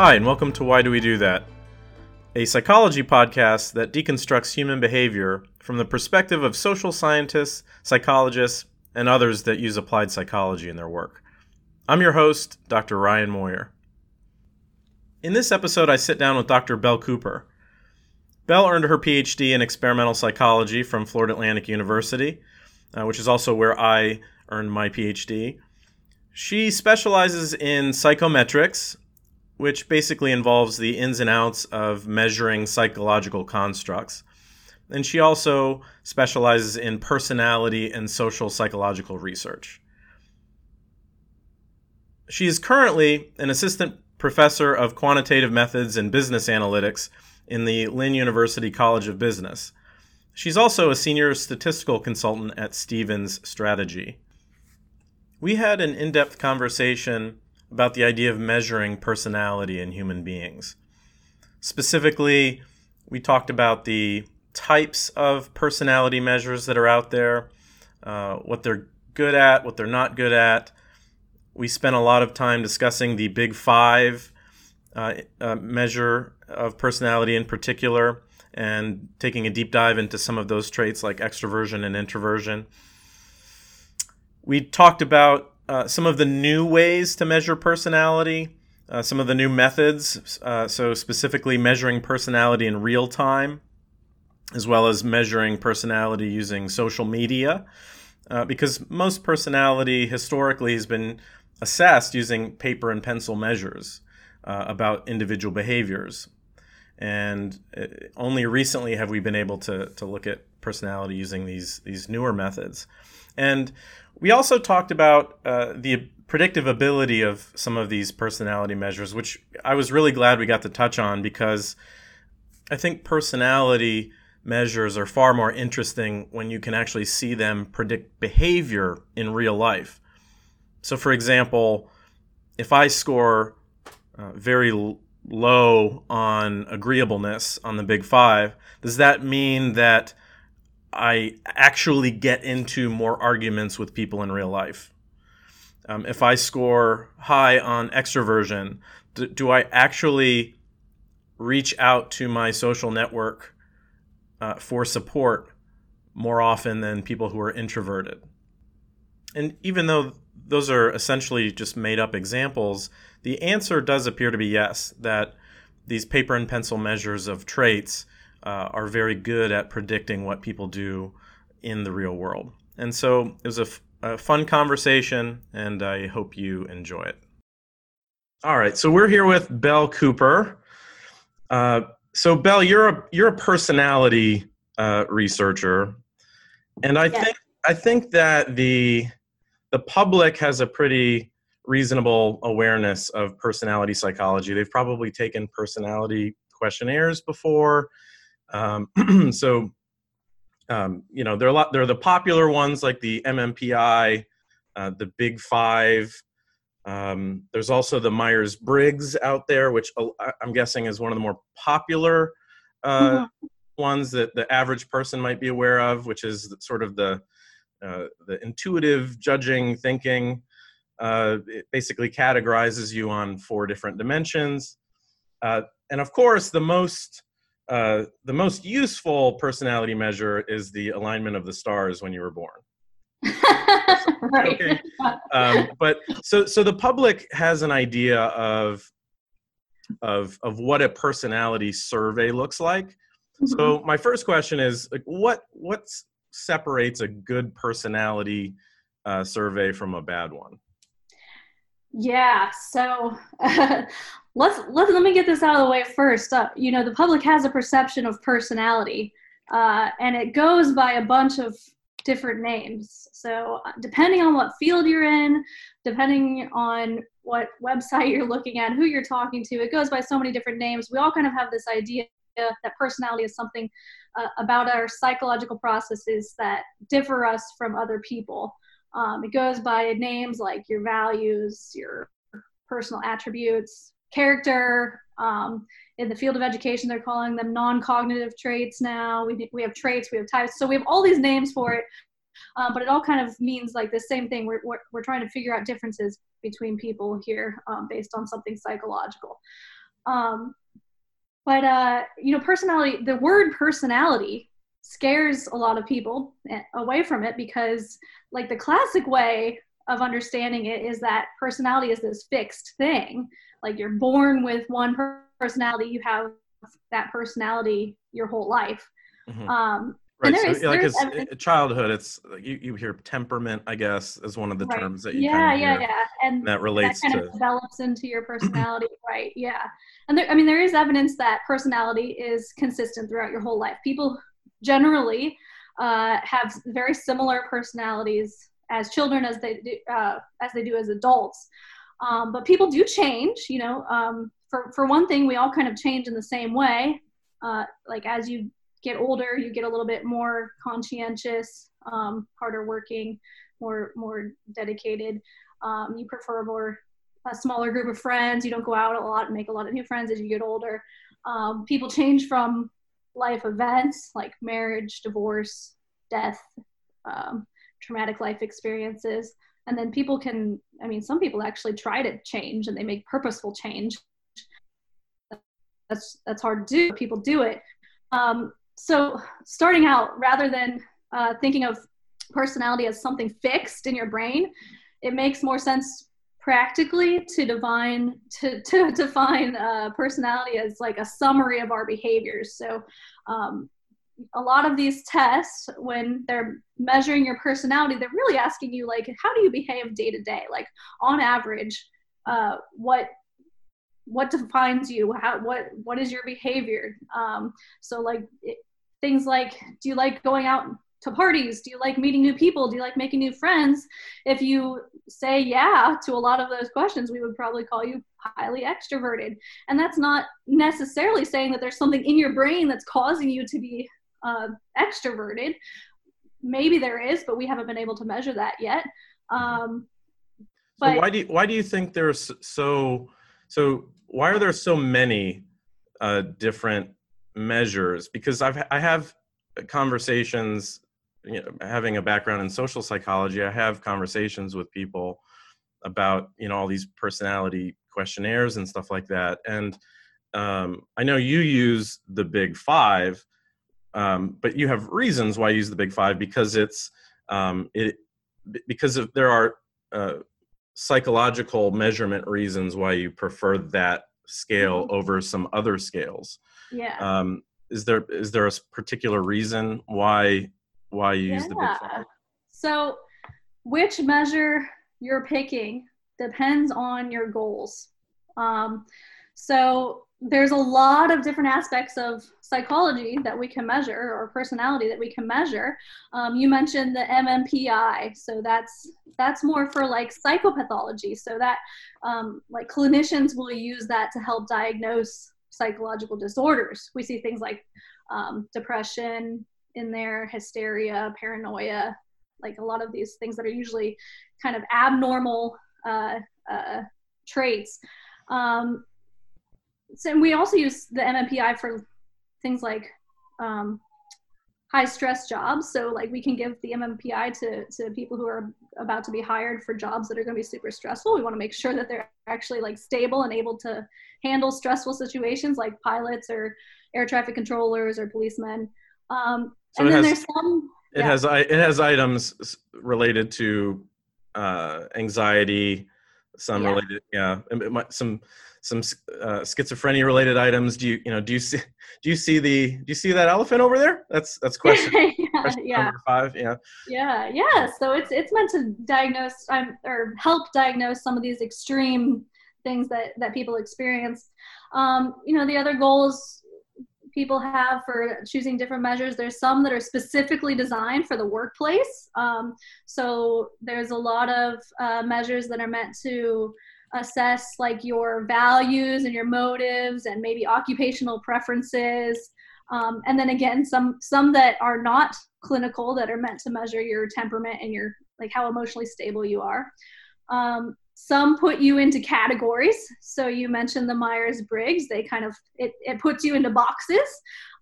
Hi, and welcome to Why Do We Do That? A psychology podcast that deconstructs human behavior from the perspective of social scientists, psychologists, and others that use applied psychology in their work. I'm your host, Dr. Ryan Moyer. In this episode, I sit down with Dr. Belle Cooper. Belle earned her PhD in experimental psychology from Florida Atlantic University, uh, which is also where I earned my PhD. She specializes in psychometrics, which basically involves the ins and outs of measuring psychological constructs. And she also specializes in personality and social psychological research. She is currently an assistant professor of quantitative methods and business analytics in the Lynn University College of Business. She's also a senior statistical consultant at Stevens Strategy. We had an in depth conversation about the idea of measuring personality in human beings. Specifically, we talked about the types of personality measures that are out there, uh, what they're good at, what they're not good at. We spent a lot of time discussing the Big Five uh, uh, measure of personality in particular and taking a deep dive into some of those traits like extroversion and introversion. We talked about uh, some of the new ways to measure personality, uh, some of the new methods. Uh, so, specifically, measuring personality in real time, as well as measuring personality using social media. Uh, because most personality historically has been assessed using paper and pencil measures uh, about individual behaviors. And only recently have we been able to, to look at personality using these, these newer methods. And we also talked about uh, the predictive ability of some of these personality measures, which I was really glad we got to touch on because I think personality measures are far more interesting when you can actually see them predict behavior in real life. So, for example, if I score uh, very l- low on agreeableness on the big five, does that mean that I actually get into more arguments with people in real life. Um, if I score high on extroversion, do, do, I actually reach out to my social network uh, for support more often than people who are introverted? And even though those are essentially just made up examples, the answer does appear to be yes, that these paper and pencil measures of traits uh, are very good at predicting what people do in the real world. And so it was a, f- a fun conversation, and I hope you enjoy it. All right, so we're here with Belle Cooper. Uh, so, Belle, you're a you're a personality uh, researcher, and I think I think that the the public has a pretty reasonable awareness of personality psychology. They've probably taken personality questionnaires before. Um, so, um, you know, there are a lot. There are the popular ones like the MMPI, uh, the Big Five. Um, there's also the Myers Briggs out there, which I'm guessing is one of the more popular uh, mm-hmm. ones that the average person might be aware of, which is sort of the uh, the intuitive judging thinking. Uh, it basically categorizes you on four different dimensions, uh, and of course, the most uh, the most useful personality measure is the alignment of the stars when you were born. right. Okay. Um, but so so the public has an idea of of of what a personality survey looks like. Mm-hmm. So my first question is like, what what separates a good personality uh, survey from a bad one? Yeah, so uh, let's let let me get this out of the way first. Uh, you know, the public has a perception of personality, uh, and it goes by a bunch of different names. So uh, depending on what field you're in, depending on what website you're looking at, who you're talking to, it goes by so many different names. We all kind of have this idea that personality is something uh, about our psychological processes that differ us from other people. Um, it goes by names like your values, your personal attributes, character. Um, in the field of education, they're calling them non-cognitive traits now. We, we have traits, we have types. So we have all these names for it, um, but it all kind of means like the same thing. We're, we're, we're trying to figure out differences between people here um, based on something psychological. Um, but uh, you know, personality. The word personality scares a lot of people eh, away from it because, like, the classic way of understanding it is that personality is this fixed thing. Like, you're born with one personality, you have that personality your whole life. Mm-hmm. Um, Right. So, is, like, it's childhood, it's you, you hear temperament, I guess, is one of the right. terms that you yeah, kind of yeah, yeah, and that relates that kind to of develops into your personality, right? Yeah, and there, I mean, there is evidence that personality is consistent throughout your whole life. People generally uh, have very similar personalities as children as they do uh, as they do as adults, um, but people do change. You know, um, for for one thing, we all kind of change in the same way. Uh, like as you get older, you get a little bit more conscientious, um, harder working, more more dedicated. Um, you prefer more a smaller group of friends. You don't go out a lot and make a lot of new friends as you get older. Um, people change from life events like marriage, divorce, death, um, traumatic life experiences. And then people can, I mean, some people actually try to change and they make purposeful change. That's, that's hard to do. People do it. Um, so starting out rather than uh, thinking of personality as something fixed in your brain it makes more sense practically to define to, to define uh, personality as like a summary of our behaviors so um, a lot of these tests when they're measuring your personality they're really asking you like how do you behave day to day? Like on average uh, what what defines you? How what what is your behavior? Um, so like it, things like do you like going out to parties? Do you like meeting new people? Do you like making new friends? If you say yeah to a lot of those questions we would probably call you highly extroverted. And that's not necessarily saying that there's something in your brain that's causing you to be uh, extroverted. Maybe there is but we haven't been able to measure that yet. Um, but so why do you, why do you think there's so so why are there so many uh, different measures? Because I've I have conversations you know, having a background in social psychology I have conversations with people about you know all these personality questionnaires and stuff like that. And um, I know you use the big five um, but you have reasons why you use the big five because it's um, it because of, there are uh, psychological measurement reasons why you prefer that scale mm-hmm. over some other scales yeah. Um, is there is there a particular reason why why you use the big five? So, which measure you're picking depends on your goals. Um, so there's a lot of different aspects of psychology that we can measure or personality that we can measure um, you mentioned the mmpi so that's that's more for like psychopathology so that um, like clinicians will use that to help diagnose psychological disorders. We see things like um, depression in there, hysteria, paranoia, like a lot of these things that are usually kind of abnormal uh, uh, traits. Um, so we also use the MMPI for things like um, high stress jobs. So like we can give the MMPI to, to people who are about to be hired for jobs that are going to be super stressful. We want to make sure that they're actually like stable and able to handle stressful situations like pilots or air traffic controllers or policemen. Um, so and then has, there's some. It has it has items related to uh, anxiety, some yeah. related yeah, some some uh, schizophrenia related items do you you know do you see do you see the do you see that elephant over there that's that's question, yeah, question yeah. number five yeah yeah yeah so it's it's meant to diagnose um, or help diagnose some of these extreme things that that people experience um, you know the other goals people have for choosing different measures. There's some that are specifically designed for the workplace. Um, so there's a lot of uh, measures that are meant to assess like your values and your motives and maybe occupational preferences. Um, and then again some some that are not clinical that are meant to measure your temperament and your like how emotionally stable you are. Um, some put you into categories so you mentioned the myers-briggs they kind of it, it puts you into boxes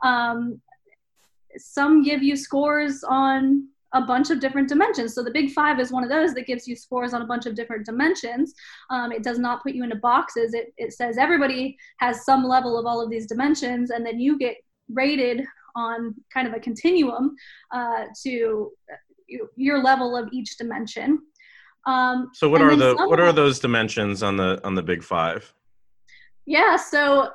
um, some give you scores on a bunch of different dimensions. So the big five is one of those that gives you scores on a bunch of different dimensions. Um, it does not put you into boxes. It, it says everybody has some level of all of these dimensions, and then you get rated on kind of a continuum uh, to your level of each dimension. Um, so what are the what are those dimensions on the on the big five? Yeah, so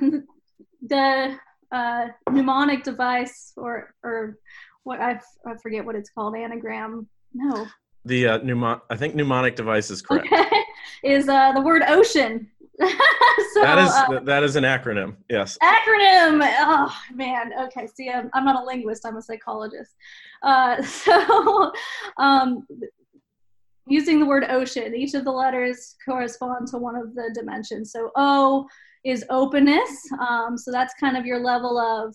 the uh, mnemonic device or or what I, I forget what it's called anagram no. The uh, mnemonic I think mnemonic device is correct. Okay. is uh, the word ocean. So, that is uh, that is an acronym yes. Acronym! Oh man okay see I'm, I'm not a linguist I'm a psychologist. Uh, so um, using the word ocean each of the letters correspond to one of the dimensions. So O is openness. Um, so that's kind of your level of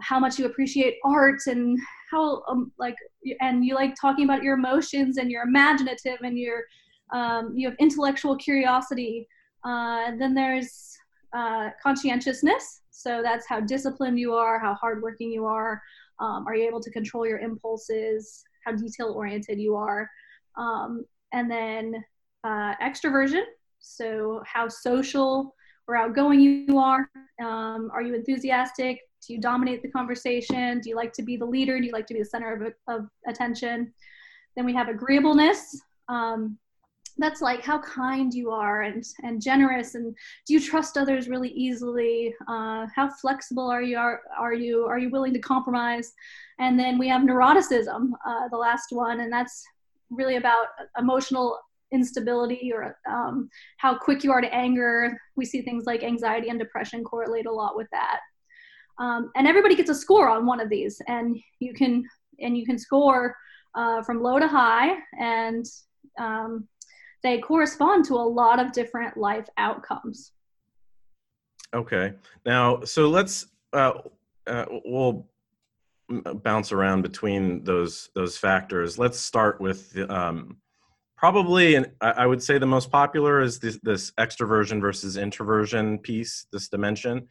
how much you appreciate art and how um, like and you like talking about your emotions and you're imaginative and you're um, you have intellectual curiosity. Uh, then there's uh, conscientiousness. So that's how disciplined you are how hardworking you are. Um, are you able to control your impulses? How detail oriented you are um, and then uh, extroversion so how social or outgoing you are um, are you enthusiastic do you dominate the conversation? Do you like to be the leader? Do you like to be the center of, of attention? Then we have agreeableness. Um, that's like how kind you are and, and generous and do you trust others really easily uh, how flexible are you are, are you are you willing to compromise and then we have neuroticism uh, the last one and that's really about emotional instability or um, how quick you are to anger. We see things like anxiety and depression correlate a lot with that. Um, and everybody gets a score on one of these and you can and you can score uh, from low to high and um, they correspond to a lot of different life outcomes. Okay. Now so let's uh, uh, we'll bounce around between those those factors. Let's start with um, probably and i would say the most popular is this, this extroversion versus introversion piece this dimension.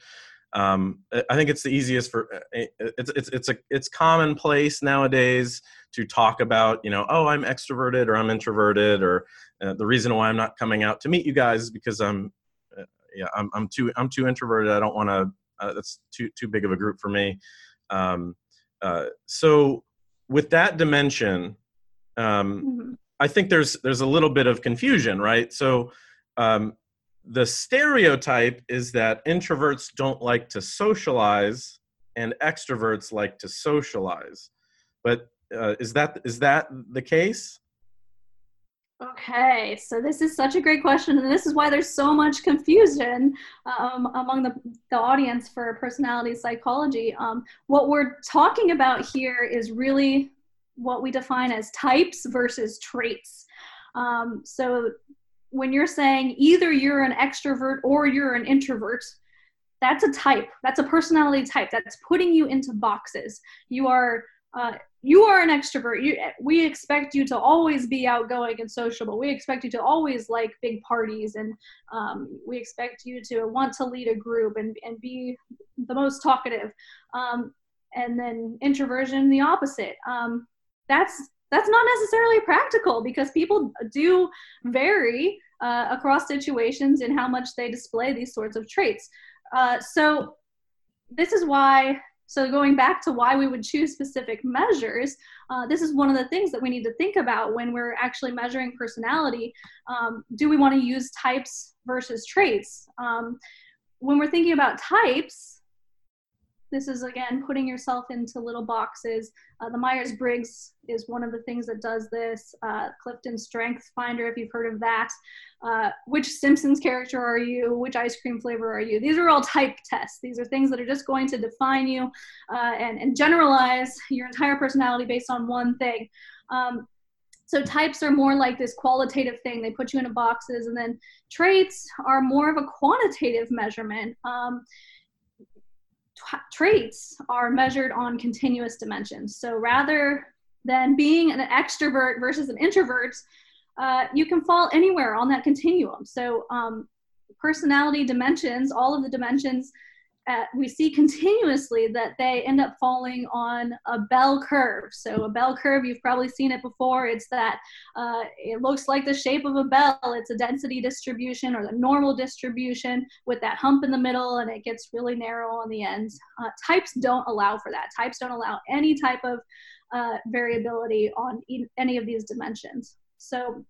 Um, I think it's the easiest for uh, it's it's it's a it's commonplace nowadays to talk about you know oh I'm extroverted or I'm introverted or uh, the reason why I'm not coming out to meet you guys is because I'm uh, yeah I'm I'm too I'm too introverted. I don't want to uh, that's too too big of a group for me. Um, uh, so with that dimension um, mm-hmm. I think there's there's a little bit of confusion right? So um, the stereotype is that introverts don't like to socialize and extroverts like to socialize. But uh, is that is that the case okay so this is such a great question and this is why there's so much confusion um, among the, the audience for personality psychology um, what we're talking about here is really what we define as types versus traits um, so when you're saying either you're an extrovert or you're an introvert, that's a type. That's a personality type. That's putting you into boxes. You are uh, you are an extrovert. You, we expect you to always be outgoing and sociable. We expect you to always like big parties, and um, we expect you to want to lead a group and, and be the most talkative. Um, and then introversion, the opposite. Um, that's that's not necessarily practical because people do vary uh, across situations in how much they display these sorts of traits. Uh, so this is why, so going back to why we would choose specific measures, uh, this is one of the things that we need to think about when we're actually measuring personality. Um, do we want to use types versus traits? Um, when we're thinking about types, this is again putting yourself into little boxes. Uh, the Myers Briggs is one of the things that does this. Uh, Clifton Strength Finder, if you've heard of that. Uh, which Simpsons character are you? Which ice cream flavor are you? These are all type tests. These are things that are just going to define you uh, and, and generalize your entire personality based on one thing. Um, so types are more like this qualitative thing. They put you into boxes, and then traits are more of a quantitative measurement. Um, traits are measured on continuous dimensions. So rather than being an extrovert versus an introvert, uh, you can fall anywhere on that continuum. So um, personality dimensions, all of the dimensions at, we see continuously that they end up falling on a bell curve. So a bell curve, you've probably seen it before. It's that uh, it looks like the shape of a bell. It's a density distribution or the normal distribution with that hump in the middle, and it gets really narrow on the ends. Uh, types don't allow for that. Types don't allow any type of uh, variability on e- any of these dimensions. So,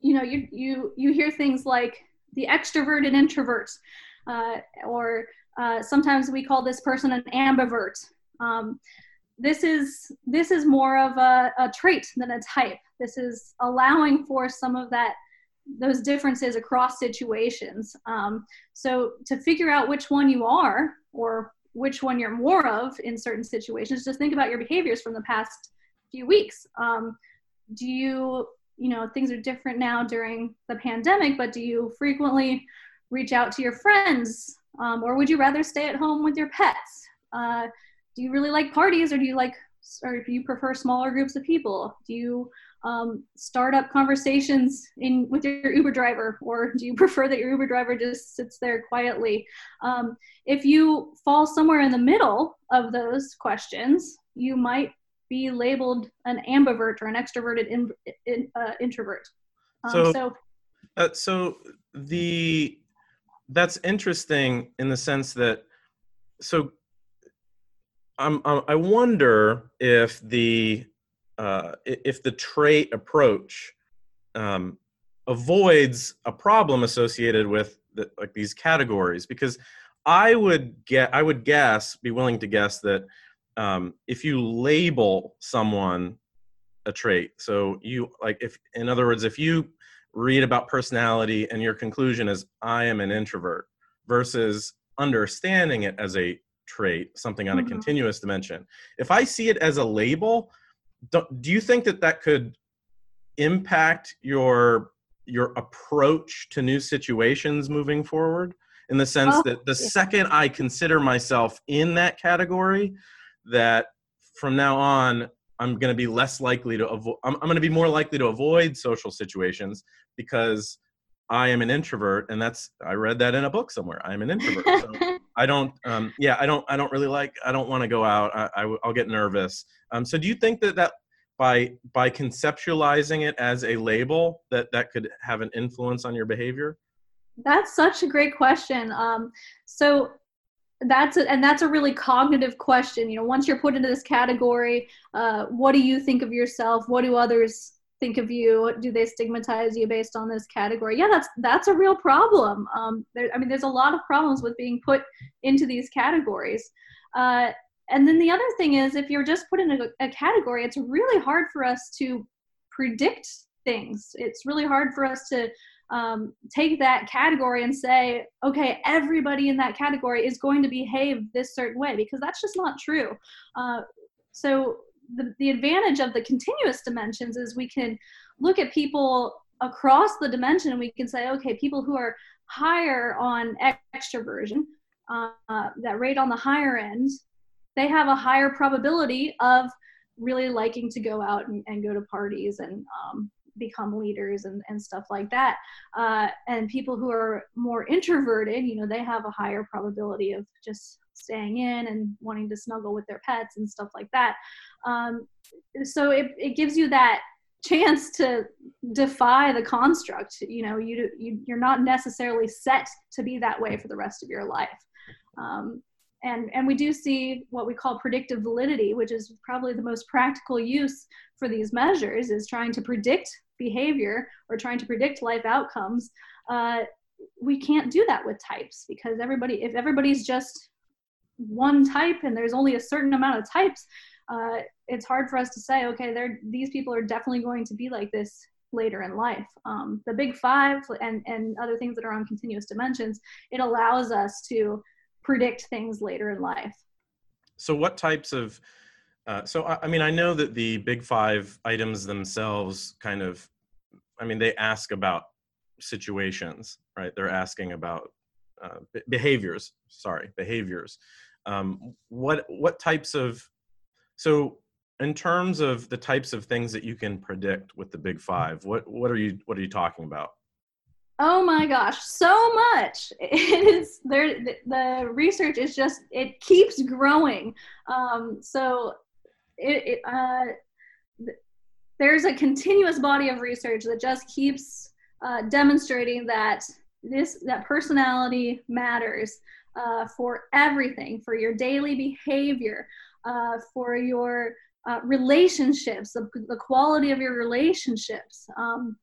you know, you you you hear things like the extrovert and introvert, uh, or uh, sometimes we call this person an ambivert. Um, this is this is more of a, a trait than a type. This is allowing for some of that those differences across situations. Um, so to figure out which one you are or which one you're more of in certain situations, just think about your behaviors from the past few weeks. Um, do you, you know, things are different now during the pandemic, but do you frequently reach out to your friends um, or would you rather stay at home with your pets? Uh, do you really like parties or do you like, or do you prefer smaller groups of people? Do you um, start up conversations in with your Uber driver, or do you prefer that your Uber driver just sits there quietly? Um, if you fall somewhere in the middle of those questions, you might be labeled an ambivert or an extroverted in, in, uh, introvert. Um, so, so, uh, so the that's interesting in the sense that so I'm, I wonder if the uh, if the trait approach um, avoids a problem associated with the, like these categories because I would get I would guess be willing to guess that um, if you label someone a trait so you like if in other words if you read about personality and your conclusion is I am an introvert versus understanding it as a trait, something on mm-hmm. a continuous dimension. If I see it as a label, do, do you think that that could impact your your approach to new situations moving forward in the sense oh, that the yeah. second I consider myself in that category that from now on I'm going to be less likely to avoid I'm, I'm going to be more likely to avoid social situations because I am an introvert, and that's I read that in a book somewhere. I'm an introvert. So I don't, um, yeah, I don't, I don't really like. I don't want to go out. I, I, will get nervous. Um, so, do you think that that by by conceptualizing it as a label that that could have an influence on your behavior? That's such a great question. Um, so that's a, and that's a really cognitive question. You know, once you're put into this category, uh, what do you think of yourself? What do others think of you do they stigmatize you based on this category yeah that's that's a real problem um, there, i mean there's a lot of problems with being put into these categories uh, and then the other thing is if you're just put in a, a category it's really hard for us to predict things it's really hard for us to um, take that category and say, okay, everybody in that category is going to behave this certain way because that's just not true. Uh, so the, the advantage of the continuous dimensions is we can look at people across the dimension and we can say, okay, people who are higher on extroversion, uh, that rate on the higher end, they have a higher probability of really liking to go out and, and go to parties and um, become leaders and, and stuff like that. Uh, and people who are more introverted, you know, they have a higher probability of just staying in and wanting to snuggle with their pets and stuff like that. Um, so it, it gives you that chance to defy the construct. You know, you, you you're not necessarily set to be that way for the rest of your life. Um, and and we do see what we call predictive validity, which is probably the most practical use for these measures, is trying to predict behavior or trying to predict life outcomes. Uh, we can't do that with types because everybody, if everybody's just one type and there's only a certain amount of types, uh, it's hard for us to say, okay, they're, these people are definitely going to be like this later in life. Um, the big five and, and other things that are on continuous dimensions, it allows us to predict things later in life. So, what types of uh, so I, I mean, I know that the big five items themselves kind of, I mean, they ask about situations, right? They're asking about uh, behaviors. Sorry, behaviors. Um, what what types of so in terms of the types of things that you can predict with the big five what what are you what are you talking about Oh my gosh, so much. It is there. The, research is just it keeps growing. Um, so it, it uh, there's a continuous body of research that just keeps uh, demonstrating that this that personality matters uh, for everything, for your daily behavior, uh, for your uh, relationships, the, the, quality of your relationships, um,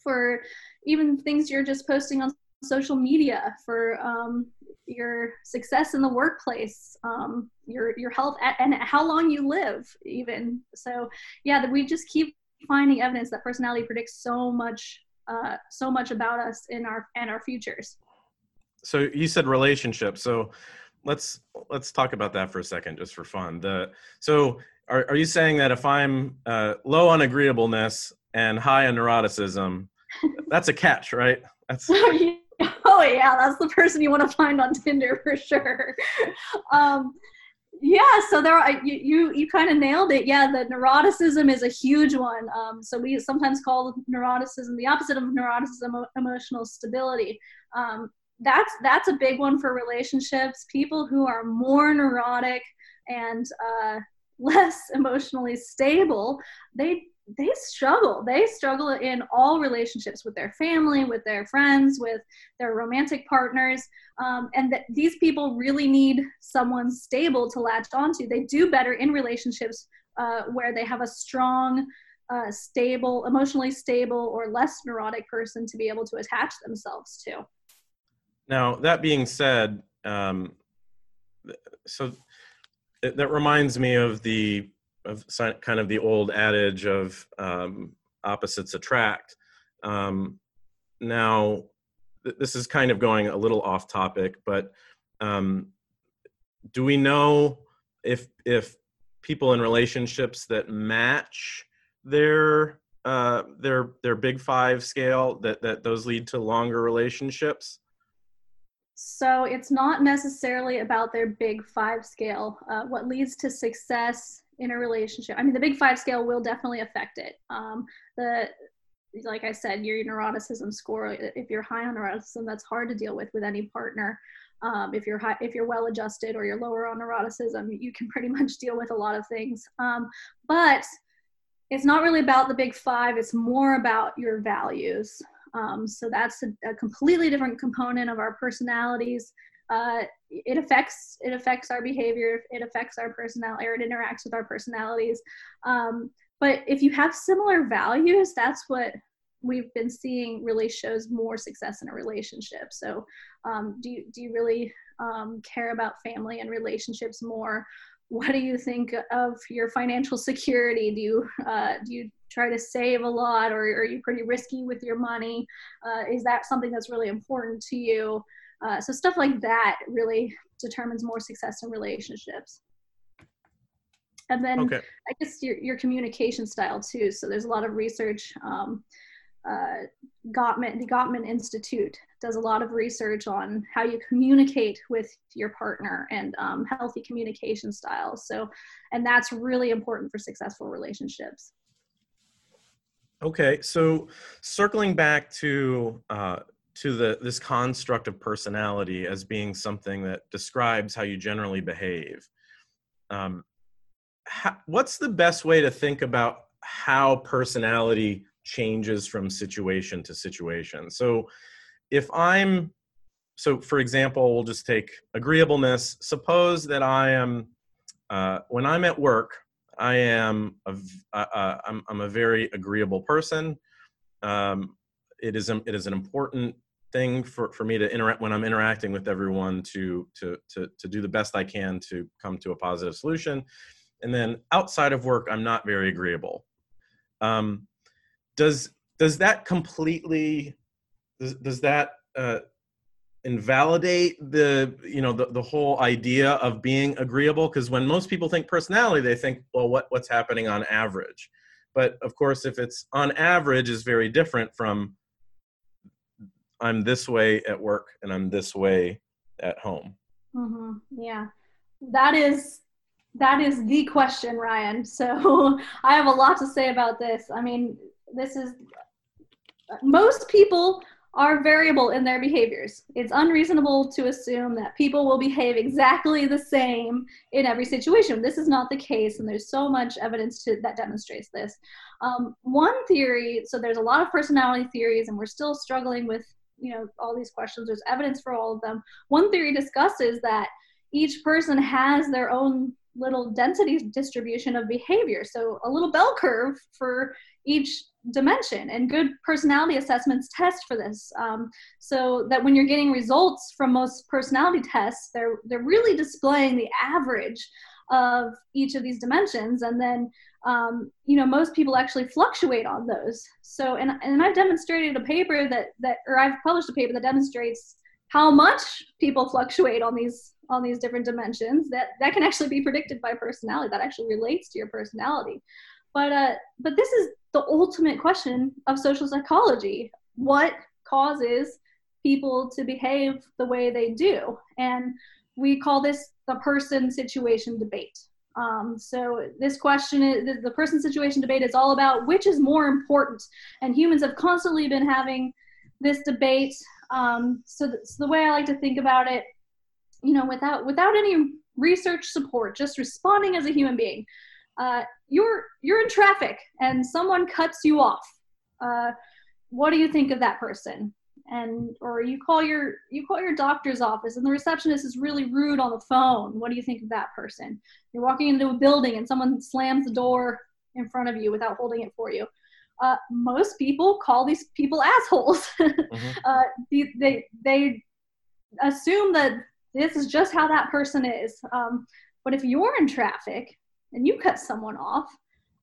for even things you're just posting on social media, for um, your success in the workplace, um, your your health, and how long you live, even. So, yeah, that we just keep finding evidence that personality predicts so much, uh, so much about us in our and our futures. So you said relationships. So let's let's talk about that for a second, just for fun. The so are are you saying that if I'm uh, low on agreeableness and high on neuroticism, that's a catch, right? That's oh yeah, that's the person you want to find on Tinder for sure. Um, yeah, so there are you you, you kind of nailed it. Yeah, the neuroticism is a huge one. Um, so we sometimes call neuroticism the opposite of neuroticism emotional stability. Um, that's that's a big one for relationships. People who are more neurotic and uh, less emotionally stable, they they struggle. They struggle in all relationships with their family, with their friends, with their romantic partners. Um, and that these people really need someone stable to latch onto. They do better in relationships uh, where they have a strong, uh, stable, emotionally stable, or less neurotic person to be able to attach themselves to. Now, that being said, um, so that reminds me of the of kind of the old adage of um, opposites attract. Um, now, th- this is kind of going a little off topic, but um, do we know if if people in relationships that match their uh, their their big five scale that that those lead to longer relationships? So it's not necessarily about their big five scale. Uh, what leads to success in a relationship. I mean, the big five scale will definitely affect it. Um, the like I said, your neuroticism score. If you're high on neuroticism, that's hard to deal with with any partner. Um, if you're high, if you're well adjusted or you're lower on neuroticism, you can pretty much deal with a lot of things. Um, but it's not really about the big five. It's more about your values. Um, so that's a, a, completely different component of our personalities uh, it affects it affects our behavior it affects our personality or it interacts with our personalities. Um, but if you have similar values that's what we've been seeing really shows more success in a relationship. So um, do, you, do you really um, care about family and relationships more? What do you think of your financial security? Do you uh, do you try to save a lot or are you pretty risky with your money? Uh, is that something that's really important to you uh, so stuff like that really determines more success in relationships. And then okay. I guess your, your communication style too. So there's a lot of research. Um, uh, Gottman, the Gottman Institute does a lot of research on how you communicate with your partner and um, healthy communication styles. So, and that's really important for successful relationships. Okay, so circling back to uh, to the this construct of personality as being something that describes how you generally behave. Um, how, what's the best way to think about how personality changes from situation to situation? So, if I'm so, for example, we'll just take agreeableness. Suppose that I am uh, when I'm at work, I am a, uh, I'm, I'm a very agreeable person. Um, it is it is an important thing for, for me to interact when I'm interacting with everyone to, to, to, to do the best I can to come to a positive solution. And then outside of work, I'm not very agreeable. Um, does, does that completely, does, does that uh, invalidate the, you know, the, the whole idea of being agreeable? Because when most people think personality, they think, well, what, what's happening on average? But of course, if it's on average is very different from I'm this way at work and I'm this way at home? Mm-hmm. Yeah, that is that is the question, Ryan. So I have a lot to say about this. I mean, this is most people are variable in their behaviors. It's unreasonable to assume that people will behave exactly the same in every situation. This is not the case, and there's so much evidence to, that demonstrates this. Um, one theory, so there's a lot of personality theories, and we're still struggling with you know all these questions. There's evidence for all of them. One theory discusses that each person has their own little density distribution of behavior. So a little bell curve for each dimension and good personality assessments test for this um, so that when you're getting results from most personality tests they're they're really displaying the average of each of these dimensions. And then um, you know most people actually fluctuate on those. So and, and i've demonstrated a paper that that or i've published a paper that demonstrates how much people fluctuate on these on these different dimensions that that can actually be predicted by personality. That actually relates to your personality. But uh but this is the ultimate question of social psychology. What causes people to behave the way they do? And we call this the person situation debate um, so this question is the, person situation debate is all about which is more important and humans have constantly been having this debate um, so, th- so the way i like to think about it you know without without any research support just responding as a human being uh, you're you're in traffic and someone cuts you off. Uh, what do you think of that person? And or you call your you call your doctor's office and the receptionist is really rude on the phone. What do you think of that person? You're walking into a building and someone slams the door in front of you without holding it for you. Uh, most people call these people assholes. mm-hmm. uh, they, they, they assume that this is just how that person is. Um, but if you're in traffic and you cut someone off,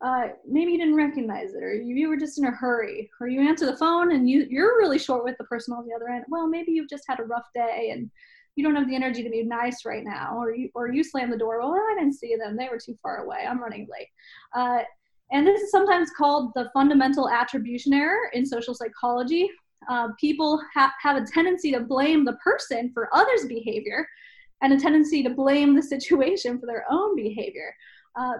uh, maybe you didn't recognize it, or you, were just in a hurry, or you answer the phone and you, you're really short with the person on the other end. Well, maybe you've just had a rough day and you don't have the energy to be nice right now, or you or you slam the door. Well, I didn't see them; they were too far away. I'm running late. Uh, and this is sometimes called the fundamental attribution error in social psychology. Uh, people ha- have a tendency to blame the person for others' behavior, and a tendency to blame the situation for their own behavior. Uh,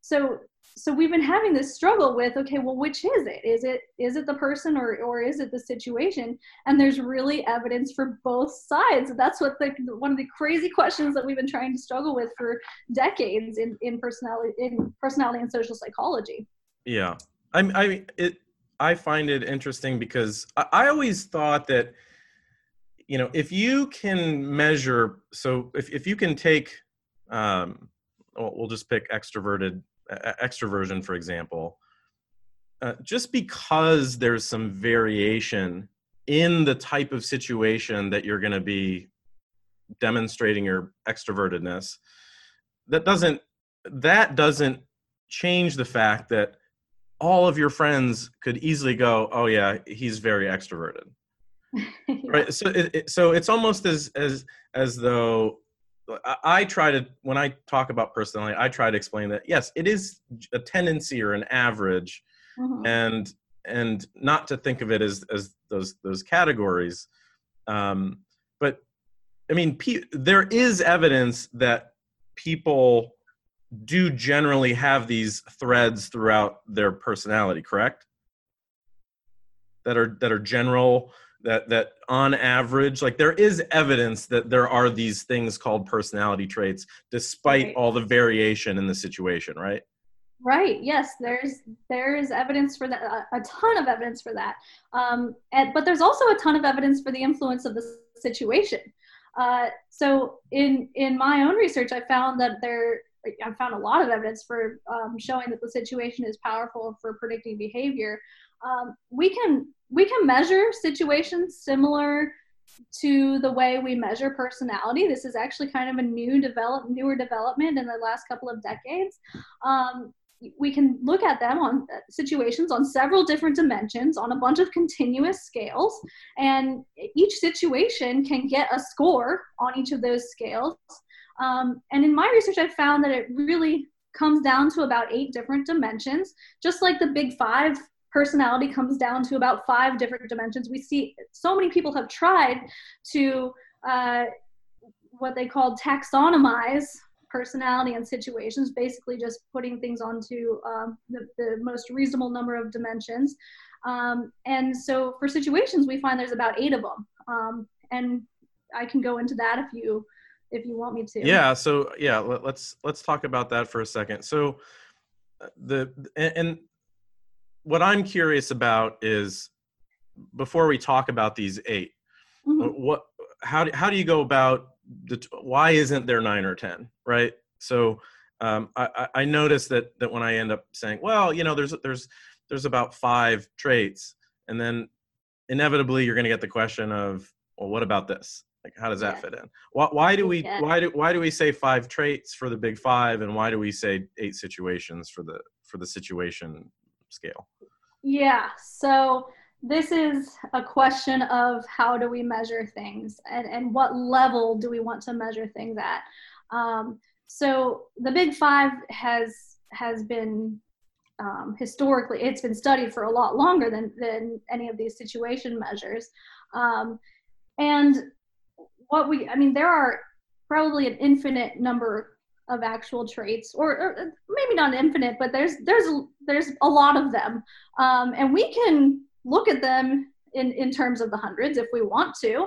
so so we've been having this struggle with okay well which is it? Is it is it the person or or is it the situation? And there's really evidence for both sides. That's what the one of the crazy questions that we've been trying to struggle with for decades in in personality in personality and social psychology. Yeah. I i it i find it interesting because i, I always thought that you know if you can measure so if, if you can take um we'll just pick extroverted extroversion for example uh, just because there's some variation in the type of situation that you're going to be demonstrating your extrovertedness that doesn't that doesn't change the fact that all of your friends could easily go oh yeah he's very extroverted. Right? So it, it, so it's almost as as as though I try to when I talk about personality, I try to explain that yes, it is a tendency or an average, mm-hmm. and and not to think of it as as those those categories. Um, but I mean, pe- there is evidence that people do generally have these threads throughout their personality. Correct? That are that are general that that on average like there is evidence that there are these things called personality traits despite right. all the variation in the situation right? Right yes there's there's evidence for that a, a ton of evidence for that. Um, and, but there's also a ton of evidence for the influence of the situation. Uh, so in in my own research i found that there i found a lot of evidence for um, showing that the situation is powerful for predicting behavior. Um, we can we can measure situations similar to the way we measure personality. This is actually kind of a new develop newer development in the last couple of decades. Um, we can look at them on uh, situations on several different dimensions on a bunch of continuous scales and each situation can get a score on each of those scales um, and in my research i found that it really comes down to about eight different dimensions just like the big five personality comes down to about five different dimensions. We see so many people have tried to uh, what they call taxonomize personality and situations, basically just putting things onto um, the, the most reasonable number of dimensions. Um, and so for situations, we find there's about eight of them. Um, and I can go into that if you if you want me to. Yeah. So yeah, let, us let's talk about that for a second. So uh, the and, and what I'm curious about is before we talk about these 8 mm-hmm. what how do, how do you go about the why isn't there nine or ten right so um, I, I notice that that when I end up saying well you know there's there's there's about five traits and then inevitably you're going to get the question of well what about this like how does that yeah. fit in why, why do we yeah. why do why do we say five traits for the big five and why do we say eight situations for the for the situation scale. Yeah so this is a question of how do we measure things and, and what level do we want to measure things at. Um, so the big five has has been um, historically it's been studied for a lot longer than than any of these situation measures. Um, and what we i mean there are probably an infinite number of actual traits or, or maybe not infinite but there's there's there's a lot of them um, and we can look at them in, in terms of the hundreds if we want to,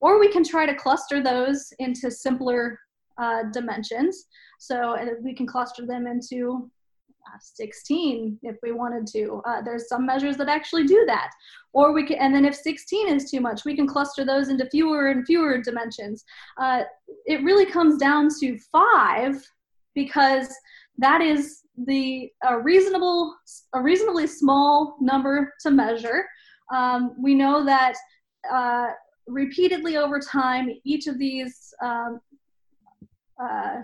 or we can try to cluster those into simpler uh, dimensions. So we can cluster them into uh, 16 if we wanted to. Uh, there's some measures that actually do that. Or we can, and then if 16 is too much, we can cluster those into fewer and fewer dimensions. Uh, it really comes down to five because that is the a reasonable a reasonably small number to measure. Um, we know that uh, repeatedly over time, each of these um, uh,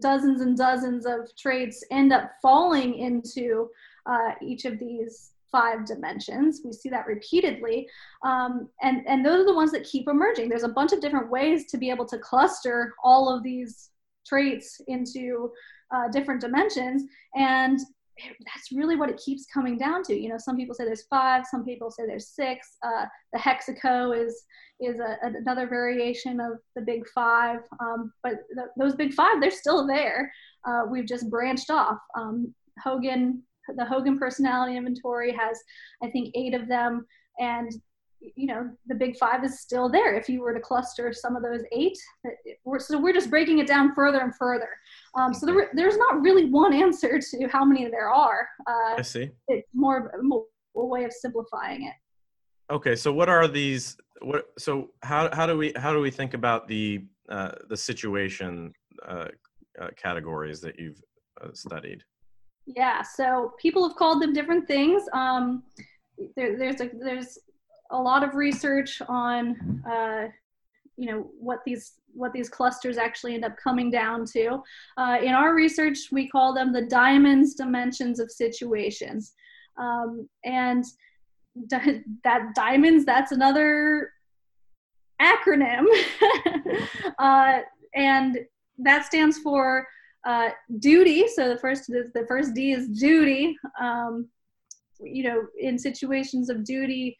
dozens and dozens of traits end up falling into uh, each of these five dimensions. We see that repeatedly. Um, and, and those are the ones that keep emerging. There's a bunch of different ways to be able to cluster all of these traits into uh, different dimensions. And that's really what it keeps coming down to. You know, some people say there's five, some people say there's six. Uh, the hexaco is is a, another variation of the big five, um, but th- those big five they're still there. Uh, we've just branched off. Um, Hogan, the Hogan Personality Inventory has, I think, eight of them, and you know the big five is still there. If you were to cluster some of those eight so we're just breaking it down further and further. Um, so there, there's not really one answer to how many there are. Uh, i see. it's more, more a way of simplifying it. Okay so what are these what so how, how do we how do we think about the uh, the situation uh, uh categories that you've uh, studied? Yeah so people have called them different things. Um, there, there's a there's a lot of research on uh, you know what these what these clusters actually end up coming down to. Uh, in our research, we call them the diamonds dimensions of situations, um, and di- that diamonds that's another acronym, uh, and that stands for uh, duty. So the first the first D is duty. Um, you know, in situations of duty,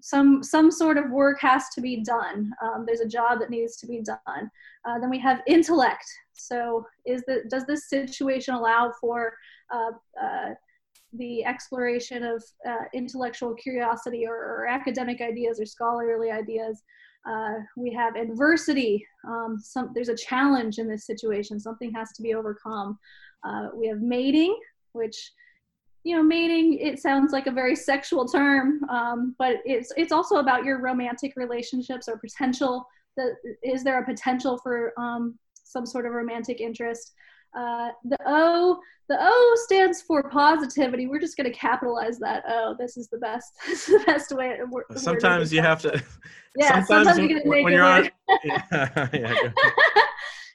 some some sort of work has to be done. Um, there's a job that needs to be done. Uh, then we have intellect. So is the does this situation allow for uh, uh, the exploration of uh, intellectual curiosity or, or, academic ideas or scholarly ideas? Uh, we have adversity. Um, some, there's a challenge in this situation. Something has to be overcome. Uh, we have mating, which you know, mating, it sounds like a very sexual term, um, but it's, it's also about your romantic relationships or potential. The, is there a potential for um, some sort of romantic interest? Uh, the O, the O stands for positivity. We're just going to capitalize that. Oh, this is the best. This is the best way. Sometimes you have to. Yeah, sometimes, sometimes you when, when you're on. Yeah, yeah,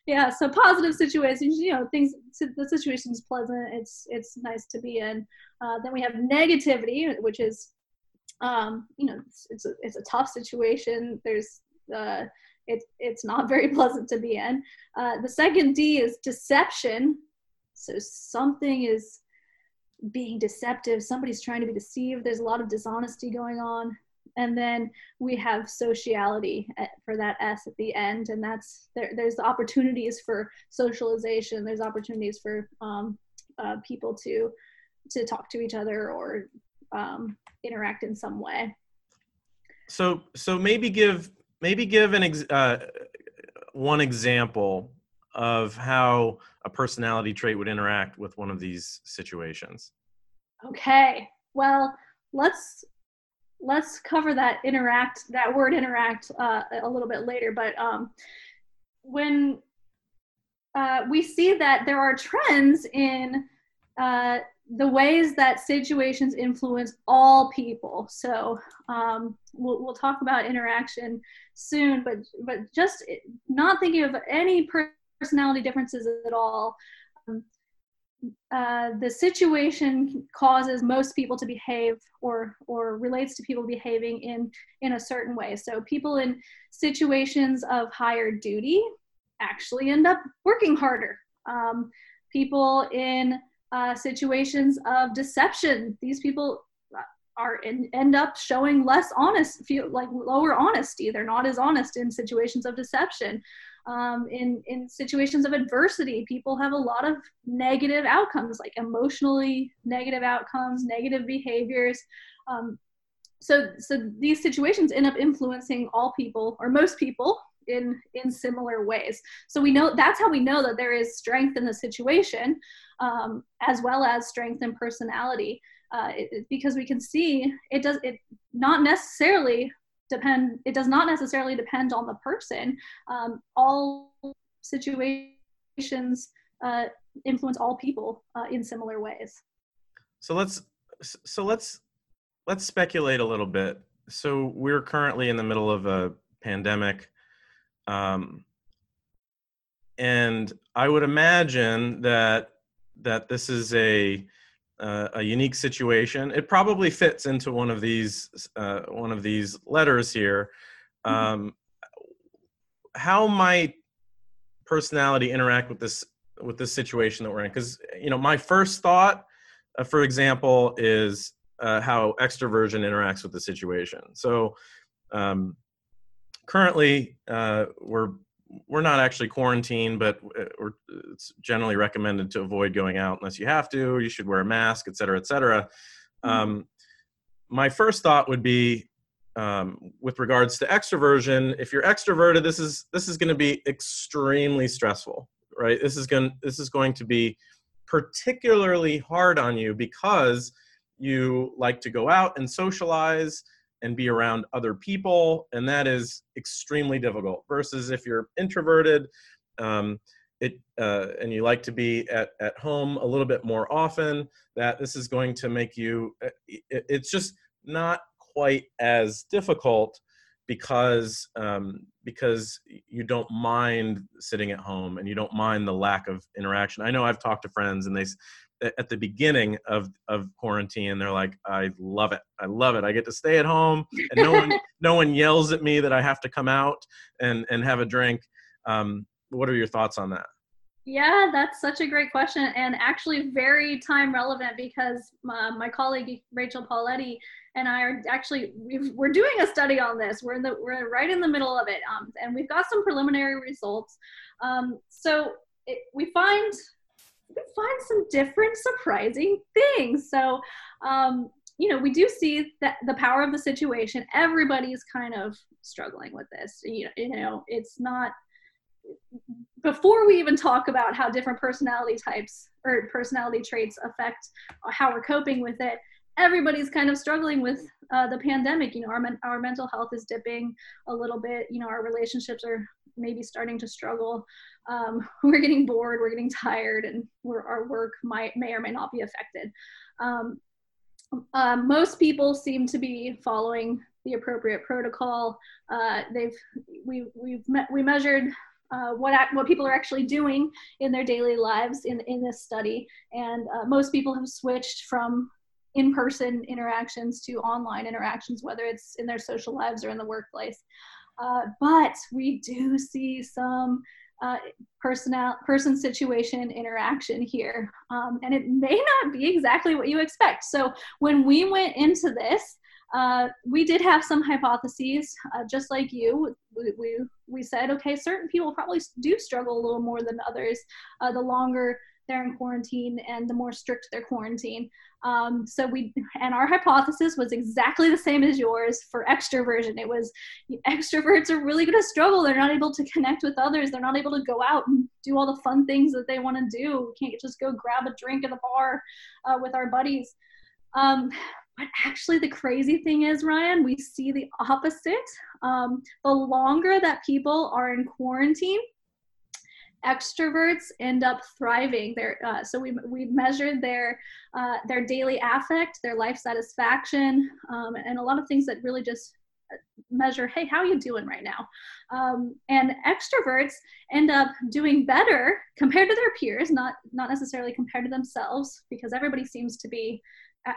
yeah so positive situations you know things the situation is pleasant it's it's nice to be in. Uh, then we have negativity which is um, you know it's, it's, a, it's a tough situation. There's uh, it, it's not very pleasant to be in. Uh, the second d is deception. So something is being deceptive. Somebody's trying to be deceived. There's a lot of dishonesty going on and then we have sociality at, for that S at the end, and that's there. There's opportunities for socialization. There's opportunities for um, uh, people to to talk to each other or um, interact in some way. So so maybe give maybe give an ex- uh, one example of how a personality trait would interact with one of these situations. Okay. Well, let's let's cover that interact that word interact uh, a little bit later but um, when uh, we see that there are trends in uh, the ways that situations influence all people. So um, we'll, we'll talk about interaction soon but but just not thinking of any personality differences at all uh, the situation causes most people to behave or or relates to people behaving in in a certain way. So people in situations of higher duty actually end up working harder. Um, people in uh, situations of deception these people are in, end up showing less honest feel like lower honesty. They're not as honest in situations of deception um, in in situations of adversity people have a lot of negative outcomes like emotionally negative outcomes negative behaviors. Um, so so these situations end up influencing all people or most people in in similar ways. So we know that's how we know that there is strength in the situation um, as well as strength in personality. Uh, it, because we can see it does it not necessarily depend it does not necessarily depend on the person. Um, all situations uh, influence all people uh, in similar ways. So let's so let's let's speculate a little bit. So we're currently in the middle of a pandemic um, and i would imagine that that this is a uh, a unique situation. It probably fits into one of these uh, one of these letters here. Mm-hmm. Um, how might personality interact with this with this situation that we're in? Because you know, my first thought, uh, for example, is uh, how extroversion interacts with the situation. So um, currently, uh, we're we're not actually quarantined, but uh, it's generally recommended to avoid going out unless you have to. You should wear a mask, et cetera, et cetera. Mm-hmm. Um, my first thought would be, um, with regards to extroversion, if you're extroverted, this is this is going to be extremely stressful, right? This is going this is going to be particularly hard on you because you like to go out and socialize and be around other people and that is extremely difficult. Versus if you're introverted um, it uh, and you like to be at, at home a little bit more often that this is going to make you uh, it, it's just not quite as difficult because um, because you don't mind sitting at home and you don't mind the lack of interaction. I know i've talked to friends and they at the beginning of of quarantine they're like i love it. I love it. I get to stay at home and no one no one yells at me that i have to come out and and have a drink. Um, what are your thoughts on that? Yeah that's such a great question and actually very time relevant because my, my colleague rachel pauletti and i are actually we are doing a study on this. We're in the we're right in the middle of it um, and we've got some preliminary results. Um, so it, we find find some different surprising things. So, um, you know, we do see that the power of the situation. Everybody's kind of struggling with this. You, you know, it's not before we even talk about how different personality types or personality traits affect how we're coping with it everybody's kind of struggling with uh, the pandemic you know our, men- our mental health is dipping a little bit you know our relationships are maybe starting to struggle um, we're getting bored, we're getting tired, and our work might may or may not be affected. Um, uh, most people seem to be following the appropriate protocol. Uh, they've we we've we measured uh, what what people are actually doing in their daily lives in in this study, and uh, most people have switched from in-person interactions to online interactions, whether it's in their social lives or in the workplace. Uh, but we do see some uh, personal person situation interaction here um, and it may not be exactly what you expect so when we went into this uh, we did have some hypotheses, uh, just like you. We, we, we, said, okay, certain people probably do struggle a little more than others uh, the longer they're in quarantine and the more strict their quarantine. Um, so we, and our hypothesis was exactly the same as yours for extroversion. It was extroverts are really going to struggle. They're not able to connect with others. They're not able to go out and do all the fun things that they want to do. We can't just go grab a drink at the bar uh, with our buddies. Um, but actually, the crazy thing is, Ryan, we see the opposite. Um, the longer that people are in quarantine, extroverts end up thriving. There, uh, so we we measured their uh, their daily affect, their life satisfaction, um, and a lot of things that really just measure hey how are you doing right now um, and extroverts end up doing better compared to their peers not not necessarily compared to themselves because everybody seems to be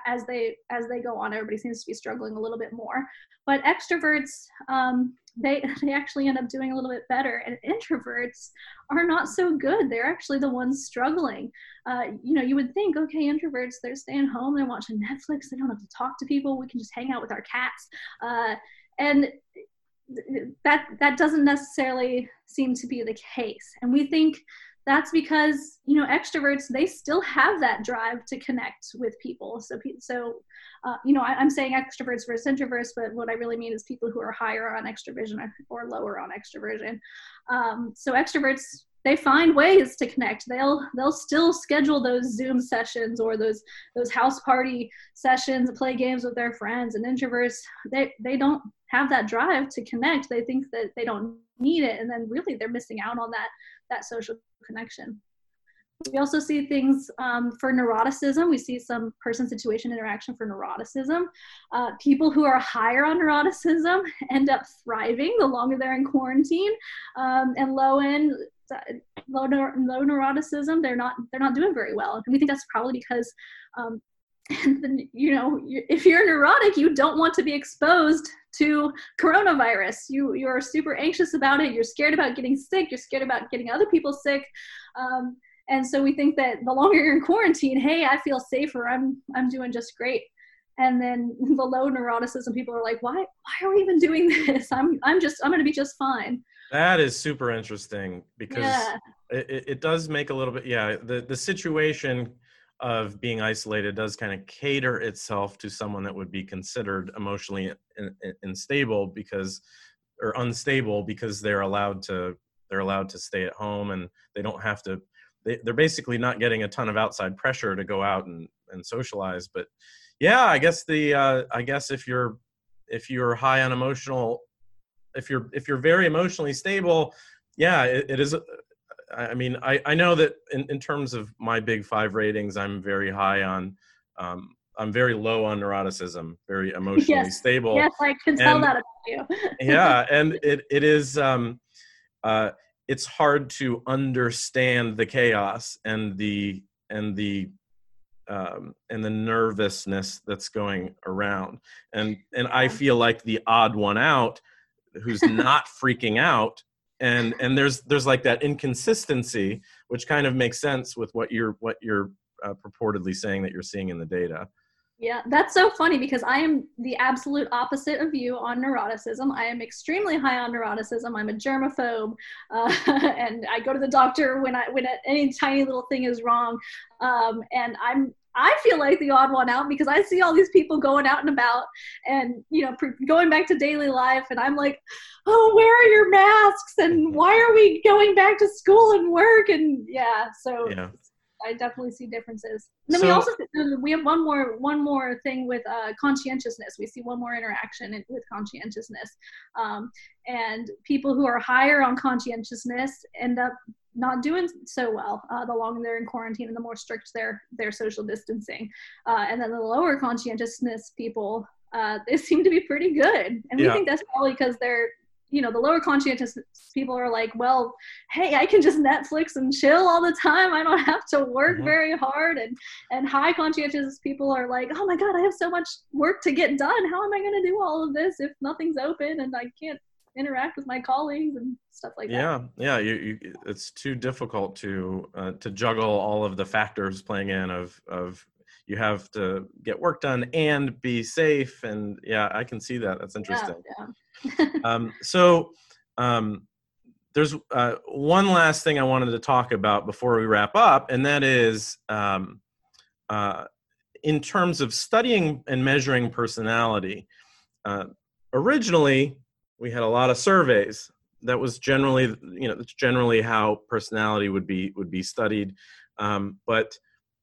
as they as they go on everybody seems to be struggling a little bit more. But extroverts um, they they actually end up doing a little bit better and introverts are not so good. They're actually the ones struggling. Uh, you know you would think okay introverts they're staying home they're watching netflix they don't have to talk to people we can just hang out with our cats. Uh, and that that doesn't necessarily seem to be the case. And we think that's because you know extroverts they still have that drive to connect with people. So so uh, you know I, am saying extroverts versus introverts but what i really mean is people who are higher on extroversion or lower on extroversion. Um, so extroverts they find ways to connect. They'll they'll still schedule those zoom sessions or those those house party sessions play games with their friends. And introverts they they don't have that drive to connect. They think that they don't need it and then really they're missing out on that that social connection. We also see things um, for neuroticism. We see some person situation interaction for neuroticism. Uh, people who are higher on neuroticism end up thriving the longer they're in quarantine, um, and low end low, low neuroticism they're not they're not doing very well. And we think that's probably because um, and you know if you're neurotic you don't want to be exposed to coronavirus. You you're super anxious about it. You're scared about getting sick. You're scared about getting other people sick. Um, and so we think that the longer you're in quarantine hey i feel safer. I'm i'm doing just great. And then the low neuroticism people are like why why are we even doing this? I'm i'm just i'm going to be just fine. That is super interesting because yeah. it, it does make a little bit yeah the the situation of being isolated does kind of cater itself to someone that would be considered emotionally unstable because or unstable because they're allowed to they're allowed to stay at home and they don't have to they, they're basically not getting a ton of outside pressure to go out and, and socialize. But yeah i guess the uh, i guess if you're if you're high on emotional if you're if you're very emotionally stable yeah it, it is I mean, I, I know that in, in terms of my big five ratings, I'm very high on, um, I'm very low on neuroticism, very emotionally yes. stable. Yes, I can tell and, that about you. yeah, and it, it is, um, uh, it's hard to understand the chaos and the, and the, um, and the nervousness that's going around. And, and I feel like the odd one out who's not freaking out and and there's there's like that inconsistency which kind of makes sense with what you're what you're uh, purportedly saying that you're seeing in the data. Yeah that's so funny because i am the absolute opposite of you on neuroticism. I am extremely high on neuroticism. I'm a germaphobe uh, and i go to the doctor when i when any tiny little thing is wrong. Um, and i'm I feel like the odd one out because I see all these people going out and about and, you know, pre- going back to daily life. And I'm like, oh, where are your masks? And why are we going back to school and work? And yeah, so yeah. I definitely see differences. And then so, we also we have one more one more thing with uh, conscientiousness. We see one more interaction in, with conscientiousness, um, and people who are higher on conscientiousness end up not doing so well uh, the longer they're in quarantine and the more strict their their social distancing uh, and then the lower conscientiousness people uh, they seem to be pretty good and we think that's probably because they're you know the lower conscientious people are like well hey i can just netflix and chill all the time i don't have to work mm-hmm. very hard and and high conscientious people are like oh my god i have so much work to get done how am i going to do all of this if nothing's open and i can't interact with my colleagues and stuff like yeah, that. Yeah, yeah, you, you, it's too difficult to uh, to juggle all of the factors playing in of of you have to get work done and be safe and yeah i can see that that's interesting yeah, yeah. Um, so um, there's uh, one last thing i wanted to talk about before we wrap up and that is um, uh, in terms of studying and measuring personality uh, originally we had a lot of surveys. That was generally you know that's generally how personality would be would be studied. Um, but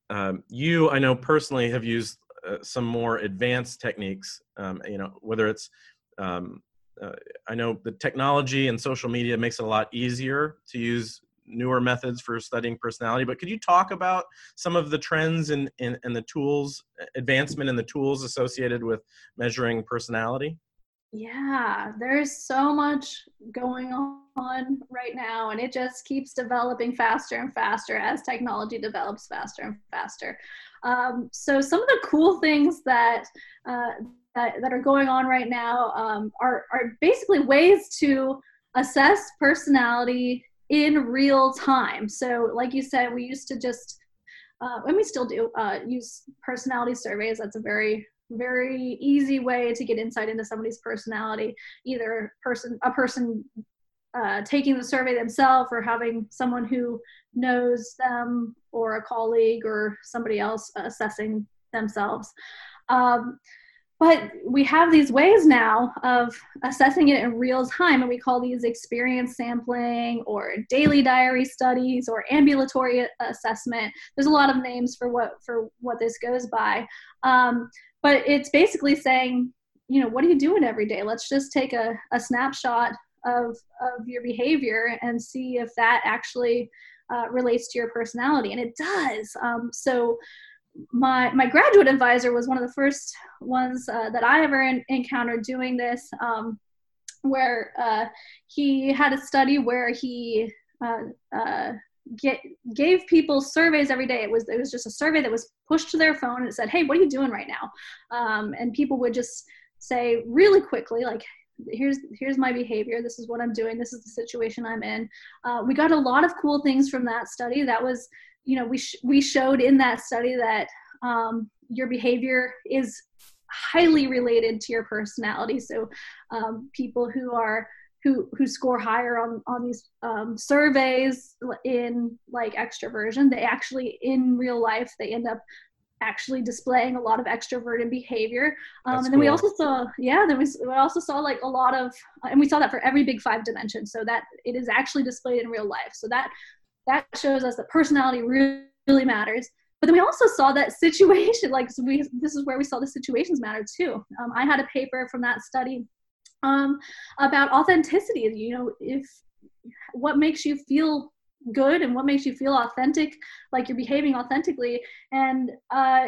um, you i know personally have used uh, some more advanced techniques um, you know whether it's um, uh, i know the technology and social media makes it a lot easier to use newer methods for studying personality but could you talk about some of the trends and in the tools advancement in the tools associated with measuring personality yeah, there's so much going on right now, and it just keeps developing faster and faster as technology develops faster and faster. Um, so, some of the cool things that uh, that, that are going on right now um, are, are basically ways to assess personality in real time. So, like you said, we used to just, uh, and we still do, uh, use personality surveys. That's a very very easy way to get insight into somebody's personality either person a person uh, taking the survey themselves or having someone who knows them or a colleague or somebody else assessing themselves um, but we have these ways now of assessing it in real time and we call these experience sampling or daily diary studies or ambulatory assessment. There's a lot of names for what for what this goes by. Um, but it's basically saying you know what are you doing every day? Let's just take a, a snapshot of of your behavior and see if that actually uh, relates to your personality. And it does. Um, so my my graduate advisor was one of the first ones uh, that I ever in, encountered doing this, um, where uh, he had a study where he uh, uh get gave people surveys every day. It was it was just a survey that was pushed to their phone and it said, "Hey, what are you doing right now?" Um, and people would just say really quickly, like, "Here's here's my behavior. This is what I'm doing. This is the situation I'm in." Uh, we got a lot of cool things from that study. That was, you know, we sh- we showed in that study that um, your behavior is highly related to your personality. So um, people who are who who score higher on on these um, surveys in like extroversion they actually in real life they end up actually displaying a lot of extroverted behavior um, and then cool. we also saw yeah then we, we also saw like a lot of and we saw that for every big five dimension so that it is actually displayed in real life so that that shows us that personality really, really matters but then we also saw that situation like so we this is where we saw the situations matter too um, i had a paper from that study um, about authenticity. You know, if what makes you feel good and what makes you feel authentic, like you're behaving authentically, and uh,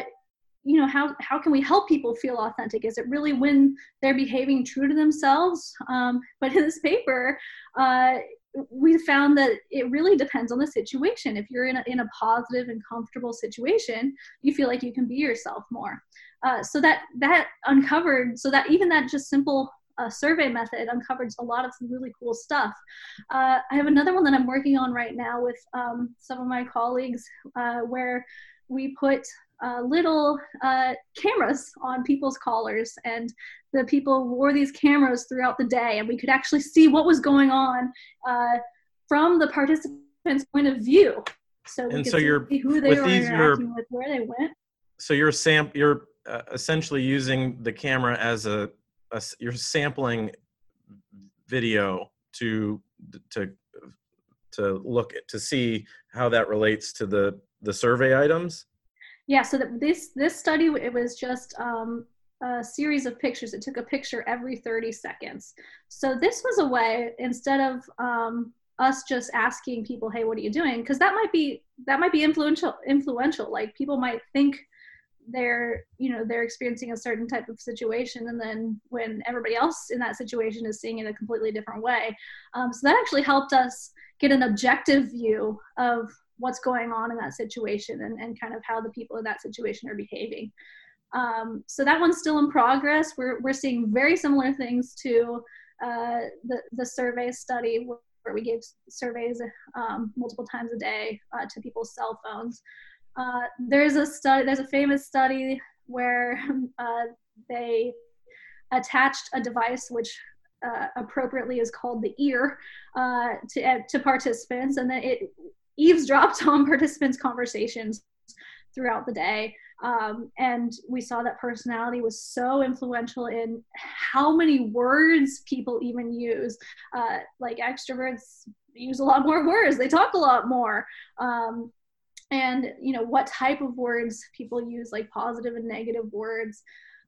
you know how how can we help people feel authentic? Is it really when they're behaving true to themselves? Um, but in this paper. Uh, we found that it really depends on the situation. If you're in a, in a positive and comfortable situation, you feel like you can be yourself more. Uh, so that that uncovered, so that even that just simple uh, survey method uncovers a lot of really cool stuff. Uh, I have another one that I'm working on right now with um, some of my colleagues uh, where we put uh, little uh, cameras on people's collars and the people wore these cameras throughout the day and we could actually see what was going on uh, from the participants point of view so we and could so you're who they were interacting with where they went so you're sam you're essentially using the camera as a a, you're sampling video to to to look at, to see how that relates to the the survey items? Yeah so this this study it was just um, a series of pictures. It took a picture every 30 seconds. So this was a way instead of um, us just asking people hey what are you doing? because that might be that might be influential influential. Like people might think they're you know they're experiencing a certain type of situation and then when everybody else in that situation is seeing it a completely different way. Um, so that actually helped us get an objective view of what's going on in that situation and, and kind of how the people in that situation are behaving. Um, so that one's still in progress. We're, we're seeing very similar things to uh, the, the survey study where we gave surveys um, multiple times a day uh, to people's cell phones Uh, there's a study. There's a famous study where uh, they attached a device which uh, appropriately is called the ear uh, to uh, to participants, and then it eavesdropped on participants' conversations throughout the day. Um, and we saw that personality was so influential in how many words people even use. Uh, like extroverts use a lot more words; they talk a lot more. Um, and you know what type of words people use, like positive and negative words.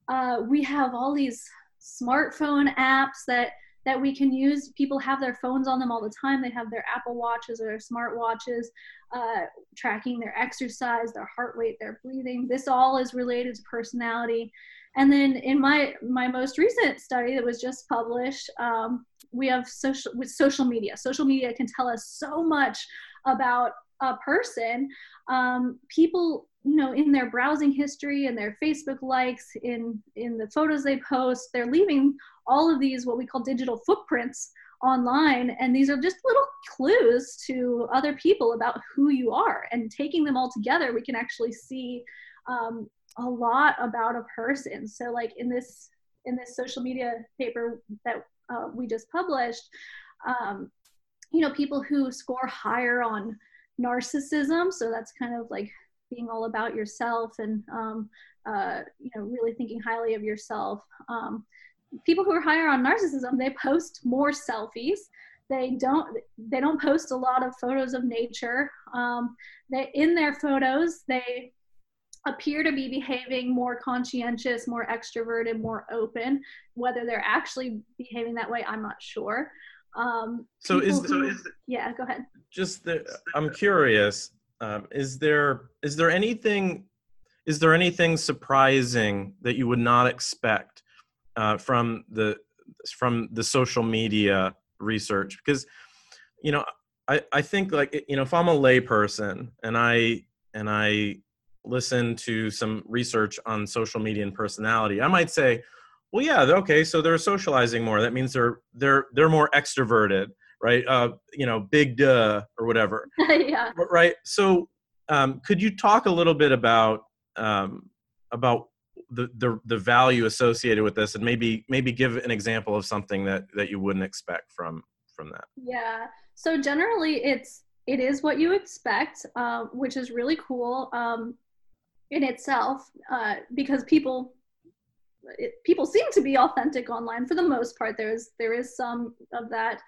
Uh, we have all these smartphone apps that that we can use. People have their phones on them all the time. They have their Apple Watches or their smart watches, uh, tracking their exercise, their heart rate, their breathing. This all is related to personality. And then in my my most recent study that was just published, um, we have social with social media. Social media can tell us so much about a person. Um, people you know in their browsing history and their facebook likes in in the photos they post they're leaving all of these what we call digital footprints online. And these are just little clues to other people about who you are. And taking them all together we can actually see um, a lot about a person. So like in this in this social media paper that uh, we just published um, you know people who score higher on narcissism. So that's kind of like being all about yourself and um, uh, you know really thinking highly of yourself. Um, people who are higher on narcissism they post more selfies. They don't they don't post a lot of photos of nature. Um, they in their photos they appear to be behaving more conscientious more extroverted more open. Whether they're actually behaving that way i'm not sure um, so is, who, so is yeah go ahead just the, i'm curious um, is there is there anything is there anything surprising that you would not expect uh, from the from the social media research? Because you know, I I think like you know, if I'm a layperson and I and I listen to some research on social media and personality, I might say, well, yeah, okay, so they're socializing more. That means they're they're they're more extroverted right? Uh, you know, big duh or whatever. yeah. Right. So, um, could you talk a little bit about um, about the, the the value associated with this, and maybe maybe give an example of something that that you wouldn't expect from from that? Yeah. So generally, it's it is what you expect, uh, which is really cool um, in itself, uh, because people it, people seem to be authentic online for the most part. There's there is some of that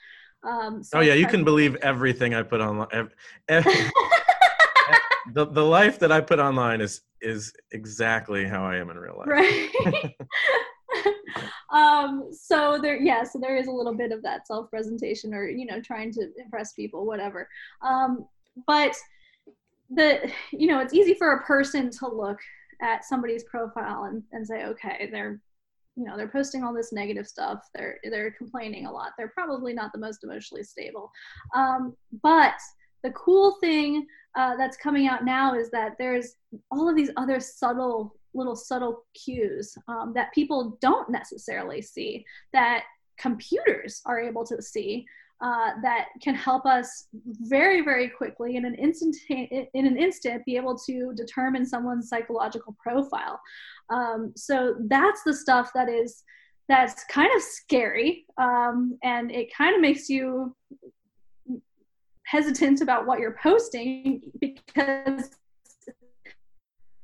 um, so oh yeah, you can believe everything I put online. Every, the the life that I put online is is exactly how I am in real life. Right. um. So there, yeah. So there is a little bit of that self presentation, or you know, trying to impress people, whatever. Um. But the you know, it's easy for a person to look at somebody's profile and, and say, okay, they're you know they're posting all this negative stuff. They're they're complaining a lot. They're probably not the most emotionally stable. Um, but the cool thing uh, that's coming out now is that there's all of these other subtle little subtle cues um, that people don't necessarily see that computers are able to see uh, that can help us very very quickly in an instant in an instant be able to determine someone's psychological profile. Um, so that's the stuff that is that's kind of scary um, and it kind of makes you hesitant about what you're posting because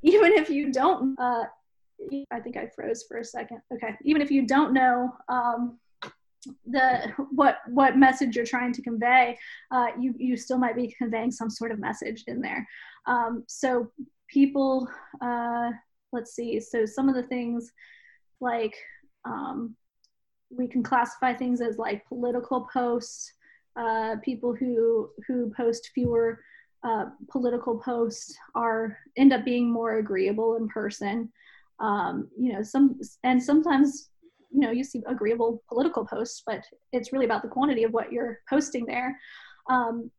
even if you don't uh, i think i froze for a second. Okay. Even if you don't know um, the what what message you're trying to convey, uh, you you still might be conveying some sort of message in there. Um, so people, uh, let's see. So some of the things like um, we can classify things as like political posts. Uh, people who who post fewer uh, political posts are end up being more agreeable in person. Um, you know, some and sometimes you know you see agreeable political posts but it's really about the quantity of what you're posting there um,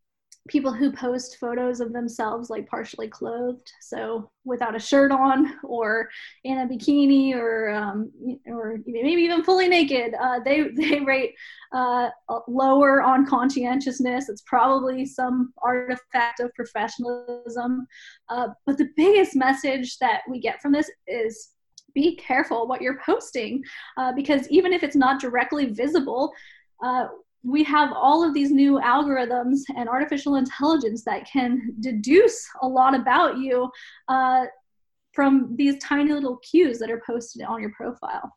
people who post photos of themselves like partially clothed, so without a shirt on or in a bikini or um, or maybe even fully naked. Uh, they they rate uh, lower on conscientiousness. It's probably some artifact of professionalism. Uh, but the biggest message that we get from this is be careful what you're posting uh, because even if it's not directly visible. Uh, we have all of these new algorithms and artificial intelligence that can deduce a lot about you uh, from these tiny little cues that are posted on your profile.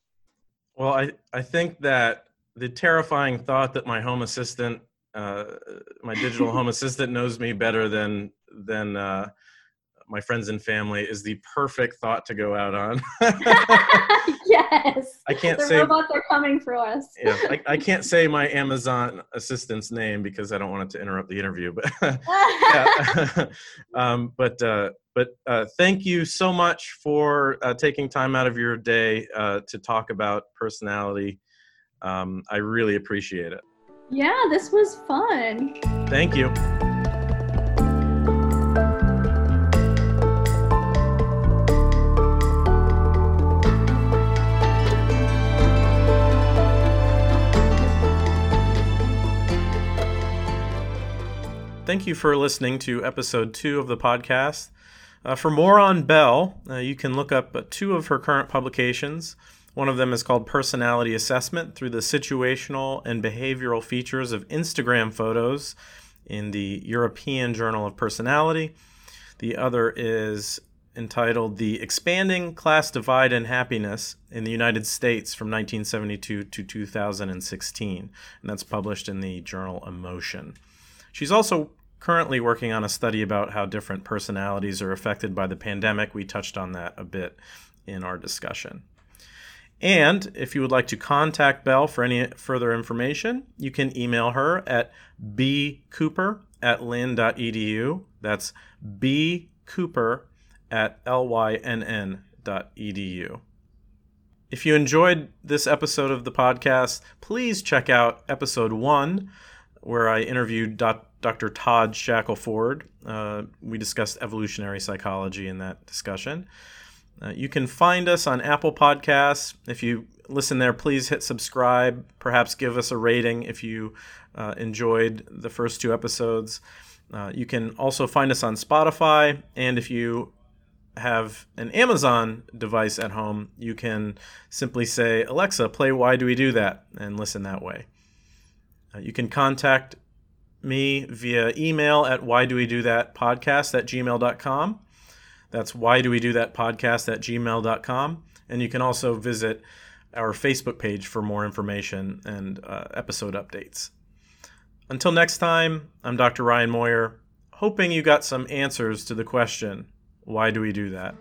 Well, I, I think that the terrifying thought that my home assistant, uh, my digital home assistant, knows me better than than uh, my friends and family is the perfect thought to go out on. yes. I can't the say robots are coming for us. yeah, I, I, can't say my Amazon assistant's name because I don't want it to interrupt the interview. But um, but uh, but uh, thank you so much for uh, taking time out of your day uh, to talk about personality. Um, I really appreciate it. Yeah, this was fun. Thank you. Thank you for listening to episode two of the podcast. Uh, for more on Belle, uh, you can look up two of her current publications. One of them is called Personality Assessment Through the Situational and Behavioral Features of Instagram Photos in the European Journal of Personality. The other is entitled The Expanding Class Divide and Happiness in the United States from 1972 to 2016. And that's published in the journal Emotion. She's also currently working on a study about how different personalities are affected by the pandemic. We touched on that a bit in our discussion. And if you would like to contact Belle for any further information, you can email her at bcooper at lynn.edu. That's bcooper at lynn.edu. If you enjoyed this episode of the podcast, please check out episode one where I interviewed Dr. Todd Shackelford. Uh, we discussed evolutionary psychology in that discussion. Uh, you can find us on Apple Podcasts. If you listen there, please hit subscribe. Perhaps give us a rating if you uh, enjoyed the first two episodes. Uh, you can also find us on Spotify. And if you have an Amazon device at home, you can simply say, Alexa, play Why Do We Do That? and listen that way. Uh, you can contact me via email at why do we do that podcast at gmail.com. That's why do we do that podcast at gmail.com. And you can also visit our Facebook page for more information and uh, episode updates. Until next time, I'm Dr. Ryan Moyer, hoping you got some answers to the question why do we do that?